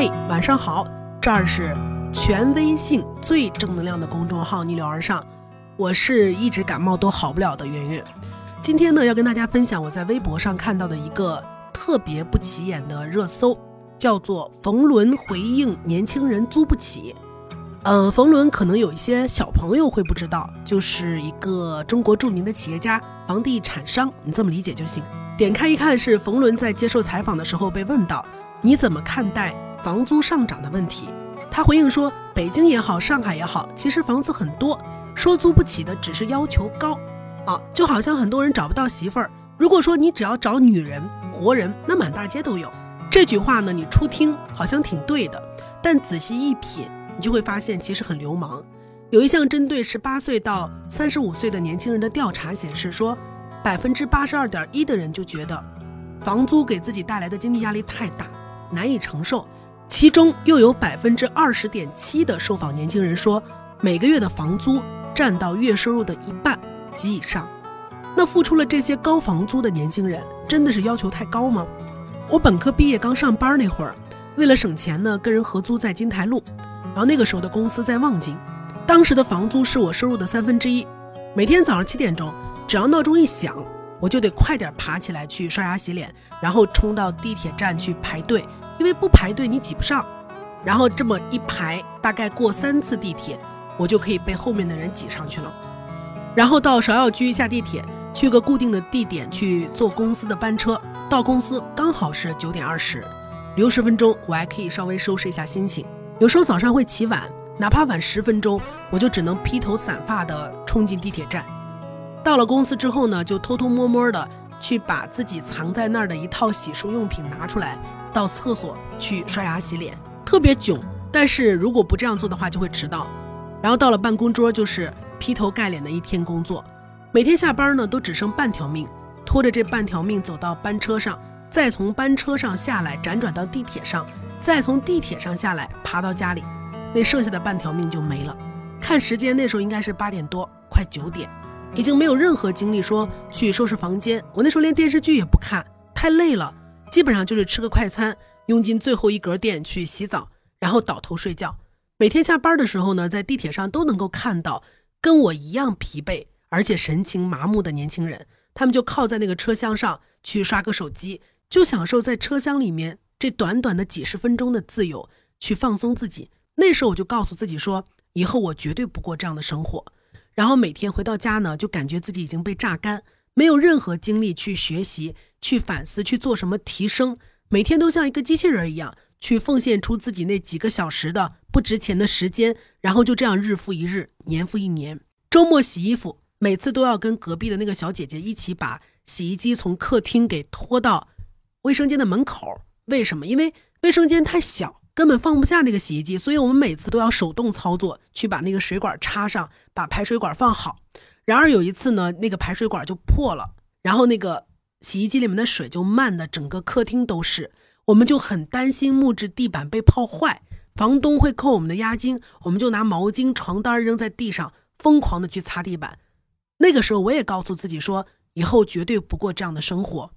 嗨，晚上好，这儿是权威性最正能量的公众号“逆流而上”，我是一直感冒都好不了的圆圆。今天呢，要跟大家分享我在微博上看到的一个特别不起眼的热搜，叫做“冯仑回应年轻人租不起”。嗯，冯仑可能有一些小朋友会不知道，就是一个中国著名的企业家、房地产商，你这么理解就行。点开一看，是冯仑在接受采访的时候被问到：“你怎么看待？”房租上涨的问题，他回应说：“北京也好，上海也好，其实房子很多，说租不起的只是要求高啊。就好像很多人找不到媳妇儿，如果说你只要找女人、活人，那满大街都有。这句话呢，你初听好像挺对的，但仔细一品，你就会发现其实很流氓。有一项针对十八岁到三十五岁的年轻人的调查显示，说百分之八十二点一的人就觉得房租给自己带来的经济压力太大，难以承受。”其中又有百分之二十点七的受访年轻人说，每个月的房租占到月收入的一半及以上。那付出了这些高房租的年轻人，真的是要求太高吗？我本科毕业刚上班那会儿，为了省钱呢，跟人合租在金台路，然后那个时候的公司在望京，当时的房租是我收入的三分之一。每天早上七点钟，只要闹钟一响，我就得快点爬起来去刷牙洗脸，然后冲到地铁站去排队。因为不排队你挤不上，然后这么一排，大概过三次地铁，我就可以被后面的人挤上去了。然后到芍药居下地铁，去个固定的地点去坐公司的班车，到公司刚好是九点二十，留十分钟，我还可以稍微收拾一下心情。有时候早上会起晚，哪怕晚十分钟，我就只能披头散发的冲进地铁站。到了公司之后呢，就偷偷摸摸的去把自己藏在那儿的一套洗漱用品拿出来。到厕所去刷牙洗脸，特别囧。但是如果不这样做的话，就会迟到。然后到了办公桌，就是劈头盖脸的一天工作。每天下班呢，都只剩半条命，拖着这半条命走到班车上，再从班车上下来，辗转到地铁上，再从地铁上下来，爬到家里，那剩下的半条命就没了。看时间，那时候应该是八点多，快九点，已经没有任何精力说去收拾房间。我那时候连电视剧也不看，太累了。基本上就是吃个快餐，用尽最后一格电去洗澡，然后倒头睡觉。每天下班的时候呢，在地铁上都能够看到跟我一样疲惫而且神情麻木的年轻人，他们就靠在那个车厢上去刷个手机，就享受在车厢里面这短短的几十分钟的自由，去放松自己。那时候我就告诉自己说，以后我绝对不过这样的生活。然后每天回到家呢，就感觉自己已经被榨干。没有任何精力去学习、去反思、去做什么提升，每天都像一个机器人一样去奉献出自己那几个小时的不值钱的时间，然后就这样日复一日、年复一年。周末洗衣服，每次都要跟隔壁的那个小姐姐一起把洗衣机从客厅给拖到卫生间的门口。为什么？因为卫生间太小，根本放不下那个洗衣机，所以我们每次都要手动操作去把那个水管插上，把排水管放好。然而有一次呢，那个排水管就破了，然后那个洗衣机里面的水就漫的整个客厅都是，我们就很担心木质地板被泡坏，房东会扣我们的押金，我们就拿毛巾、床单扔在地上，疯狂的去擦地板。那个时候我也告诉自己说，以后绝对不过这样的生活，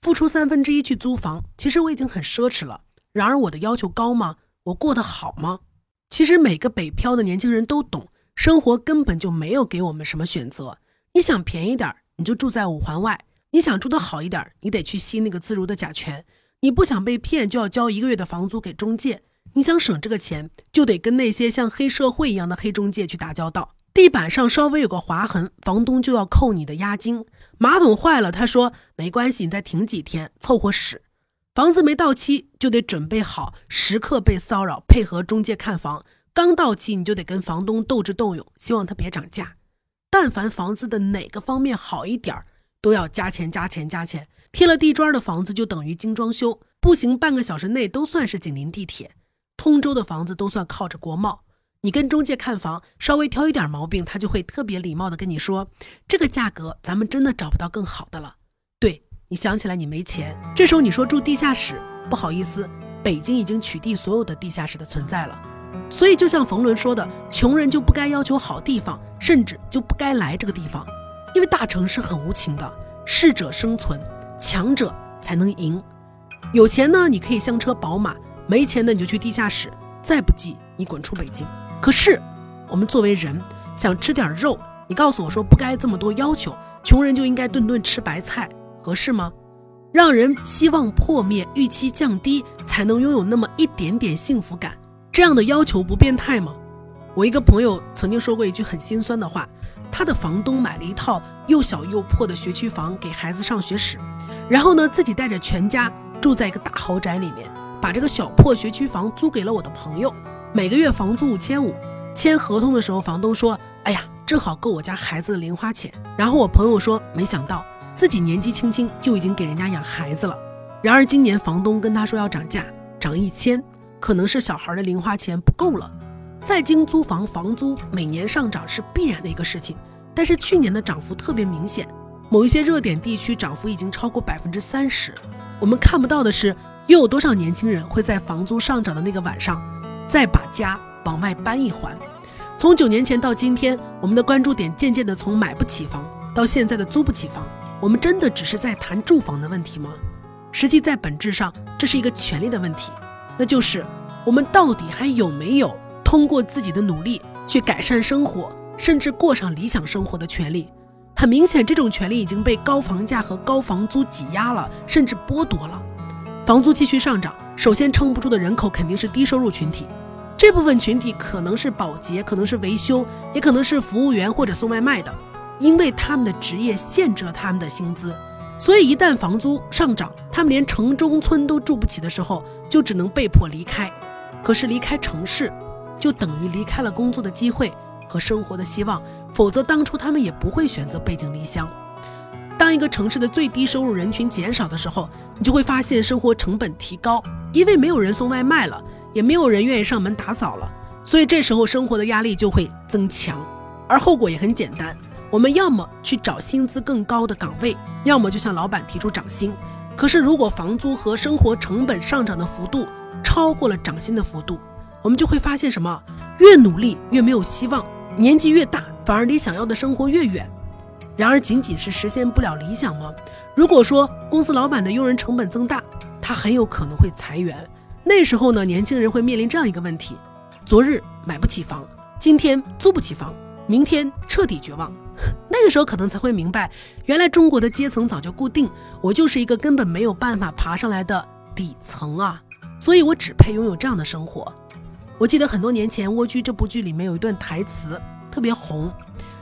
付出三分之一去租房，其实我已经很奢侈了。然而我的要求高吗？我过得好吗？其实每个北漂的年轻人都懂。生活根本就没有给我们什么选择。你想便宜点儿你就住在五环外；你想住得好一点你得去吸那个自如的甲醛；你不想被骗，就要交一个月的房租给中介；你想省这个钱，就得跟那些像黑社会一样的黑中介去打交道。地板上稍微有个划痕，房东就要扣你的押金；马桶坏了，他说没关系，你再停几天，凑合使。房子没到期，就得准备好时刻被骚扰，配合中介看房。刚到期你就得跟房东斗智斗勇，希望他别涨价。但凡房子的哪个方面好一点儿，都要加钱加钱加钱。贴了地砖的房子就等于精装修，步行半个小时内都算是紧邻地铁。通州的房子都算靠着国贸。你跟中介看房，稍微挑一点毛病，他就会特别礼貌的跟你说：“这个价格咱们真的找不到更好的了。”对你想起来你没钱，这时候你说住地下室，不好意思，北京已经取缔所有的地下室的存在了。所以，就像冯仑说的，穷人就不该要求好地方，甚至就不该来这个地方，因为大城市很无情的，适者生存，强者才能赢。有钱呢，你可以香车宝马，没钱的你就去地下室，再不济你滚出北京。可是我们作为人，想吃点肉，你告诉我说不该这么多要求，穷人就应该顿顿吃白菜，合适吗？让人希望破灭，预期降低，才能拥有那么一点点幸福感，这样的要求不变态吗？我一个朋友曾经说过一句很心酸的话，他的房东买了一套又小又破的学区房给孩子上学时，然后呢自己带着全家住在一个大豪宅里面，把这个小破学区房租给了我的朋友，每个月房租五千五。签合同的时候，房东说：“哎呀，正好够我家孩子的零花钱。”然后我朋友说：“没想到。”自己年纪轻轻就已经给人家养孩子了，然而今年房东跟他说要涨价，涨一千，可能是小孩的零花钱不够了。在京租房房租每年上涨是必然的一个事情，但是去年的涨幅特别明显，某一些热点地区涨幅已经超过百分之三十。我们看不到的是，又有多少年轻人会在房租上涨的那个晚上，再把家往外搬一环？从九年前到今天，我们的关注点渐渐的从买不起房到现在的租不起房。我们真的只是在谈住房的问题吗？实际在本质上，这是一个权利的问题，那就是我们到底还有没有通过自己的努力去改善生活，甚至过上理想生活的权利？很明显，这种权利已经被高房价和高房租挤压了，甚至剥夺了。房租继续上涨，首先撑不住的人口肯定是低收入群体，这部分群体可能是保洁，可能是维修，也可能是服务员或者送外卖的。因为他们的职业限制了他们的薪资，所以一旦房租上涨，他们连城中村都住不起的时候，就只能被迫离开。可是离开城市，就等于离开了工作的机会和生活的希望。否则，当初他们也不会选择背井离乡。当一个城市的最低收入人群减少的时候，你就会发现生活成本提高，因为没有人送外卖了，也没有人愿意上门打扫了，所以这时候生活的压力就会增强，而后果也很简单。我们要么去找薪资更高的岗位，要么就向老板提出涨薪。可是，如果房租和生活成本上涨的幅度超过了涨薪的幅度，我们就会发现什么？越努力越没有希望，年纪越大反而离想要的生活越远。然而，仅仅是实现不了理想吗？如果说公司老板的用人成本增大，他很有可能会裁员。那时候呢，年轻人会面临这样一个问题：昨日买不起房，今天租不起房，明天彻底绝望。那个时候可能才会明白，原来中国的阶层早就固定，我就是一个根本没有办法爬上来的底层啊，所以我只配拥有这样的生活。我记得很多年前《蜗居》这部剧里面有一段台词特别红，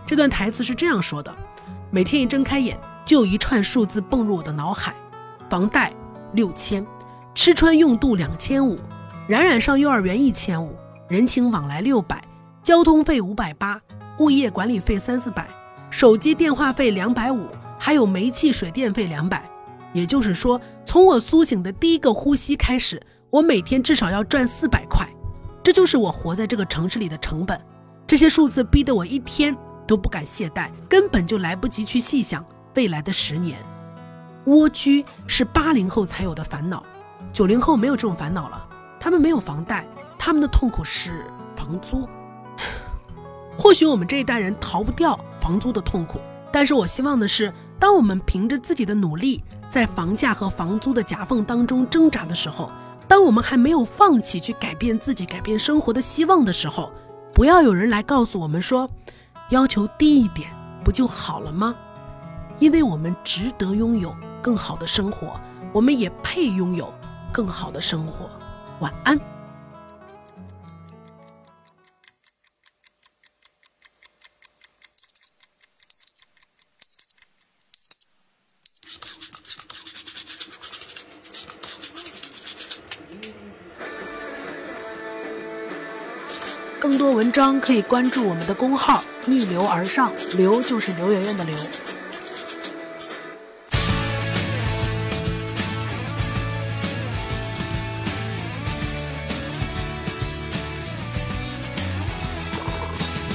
这段台词是这样说的：每天一睁开眼，就有一串数字蹦入我的脑海，房贷六千，吃穿用度两千五，冉冉上幼儿园一千五，人情往来六百，交通费五百八，物业管理费三四百。手机电话费两百五，还有煤气水电费两百，也就是说，从我苏醒的第一个呼吸开始，我每天至少要赚四百块，这就是我活在这个城市里的成本。这些数字逼得我一天都不敢懈怠，根本就来不及去细想未来的十年。蜗居是八零后才有的烦恼，九零后没有这种烦恼了，他们没有房贷，他们的痛苦是房租。或许我们这一代人逃不掉房租的痛苦，但是我希望的是，当我们凭着自己的努力，在房价和房租的夹缝当中挣扎的时候，当我们还没有放弃去改变自己、改变生活的希望的时候，不要有人来告诉我们说，要求低一点不就好了吗？因为我们值得拥有更好的生活，我们也配拥有更好的生活。晚安。章可以关注我们的公号“逆流而上”，流就是刘媛媛的流。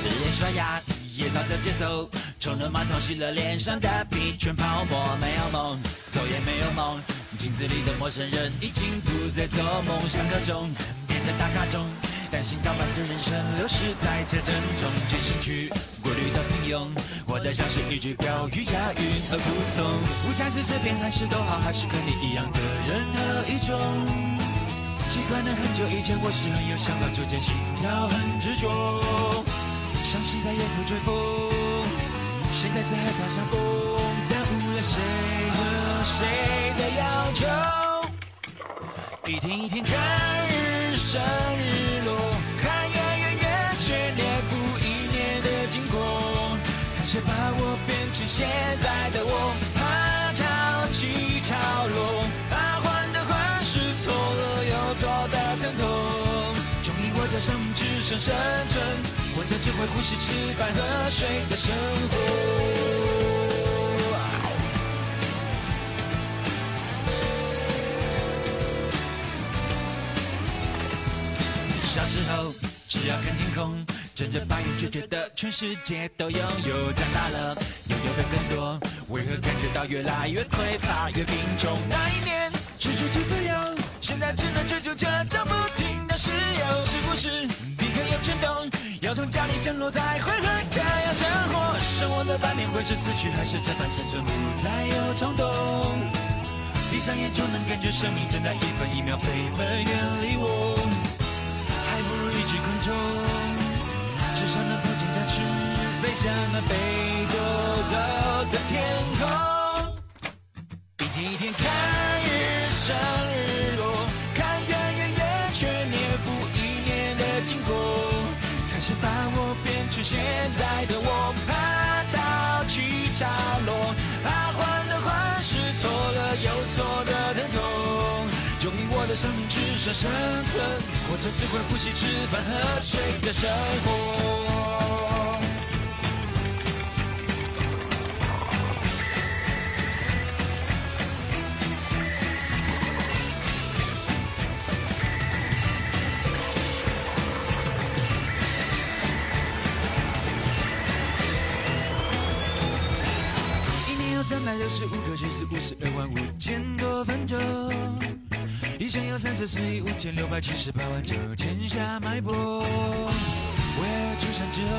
连刷牙也照着节奏，冲了马桶洗了脸上的皮，全泡沫，没有梦，走也没有梦。镜子里的陌生人已经不再做梦，想刻钟变成打卡钟。担心倒慢的人生流逝在这阵中，进行曲过滤的平庸，活得像是一句标语，押韵而不从。午餐是随便还是都好，还是跟你一样的任何一种。习惯了很久以前，我是很有想法，逐渐心跳很执着，相信在夜空追风，现在是害怕相逢，耽误了谁和谁的要求，一天一天看日升日落，现在的我，怕潮起潮落，怕患得患失，错了又错的疼痛，终于我的生命只剩生存，活着只会呼吸、吃饭和睡的生活。小时候，只要看天空，睁着八眼就觉得全世界都拥有。长大了，拥有的更多，为何感觉到越来越匮乏，越贫穷？那一年，吃出去自由，现在只能追逐着涨不停的石油，是不是？立刻有震动，要从家里降落才会和这样生活。生活的半面会是死去，还是这般生存不再有冲动？闭上眼就能感觉生命正在一分一秒飞奔远离我。还不如一只昆虫，至少能碰见展翅，飞向那北斗的天空。一天一天看日升日落，看月圆圆缺年复一年的经过，开始把我变成现在的我，怕潮起潮落，怕患得患失，错了又错的疼。生命只剩生存，活着只会呼吸、吃饭喝水的生活。一年有三百六十五个日子，五十二万五千多分钟。一生有三十四亿五千六百七十八万九千下脉搏。为爱出生之后，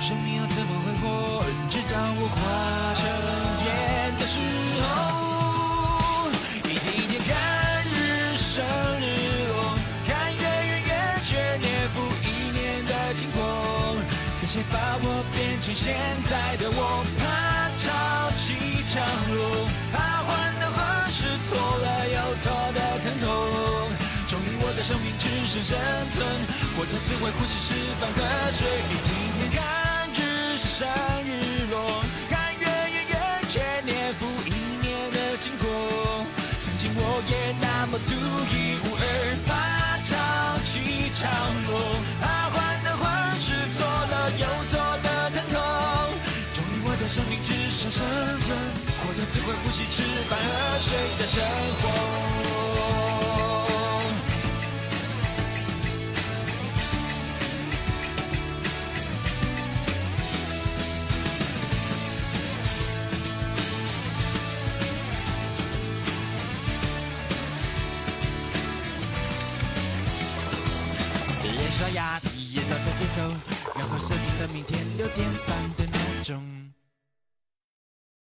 生命要怎么挥霍？直到我化成烟的时候，一天一天看日升日落，看月圆月缺年复一年的经过。看谁把我变成现在的是生存，活着只会呼吸、吃饭和睡。一天天看日升日落，看月圆月缺年复一年的经过。曾经我也那么独一无二，怕潮起潮落，怕患得患失，错了又错的疼痛。终于我的生命只剩生存，活着只会呼吸、吃饭和睡的生活。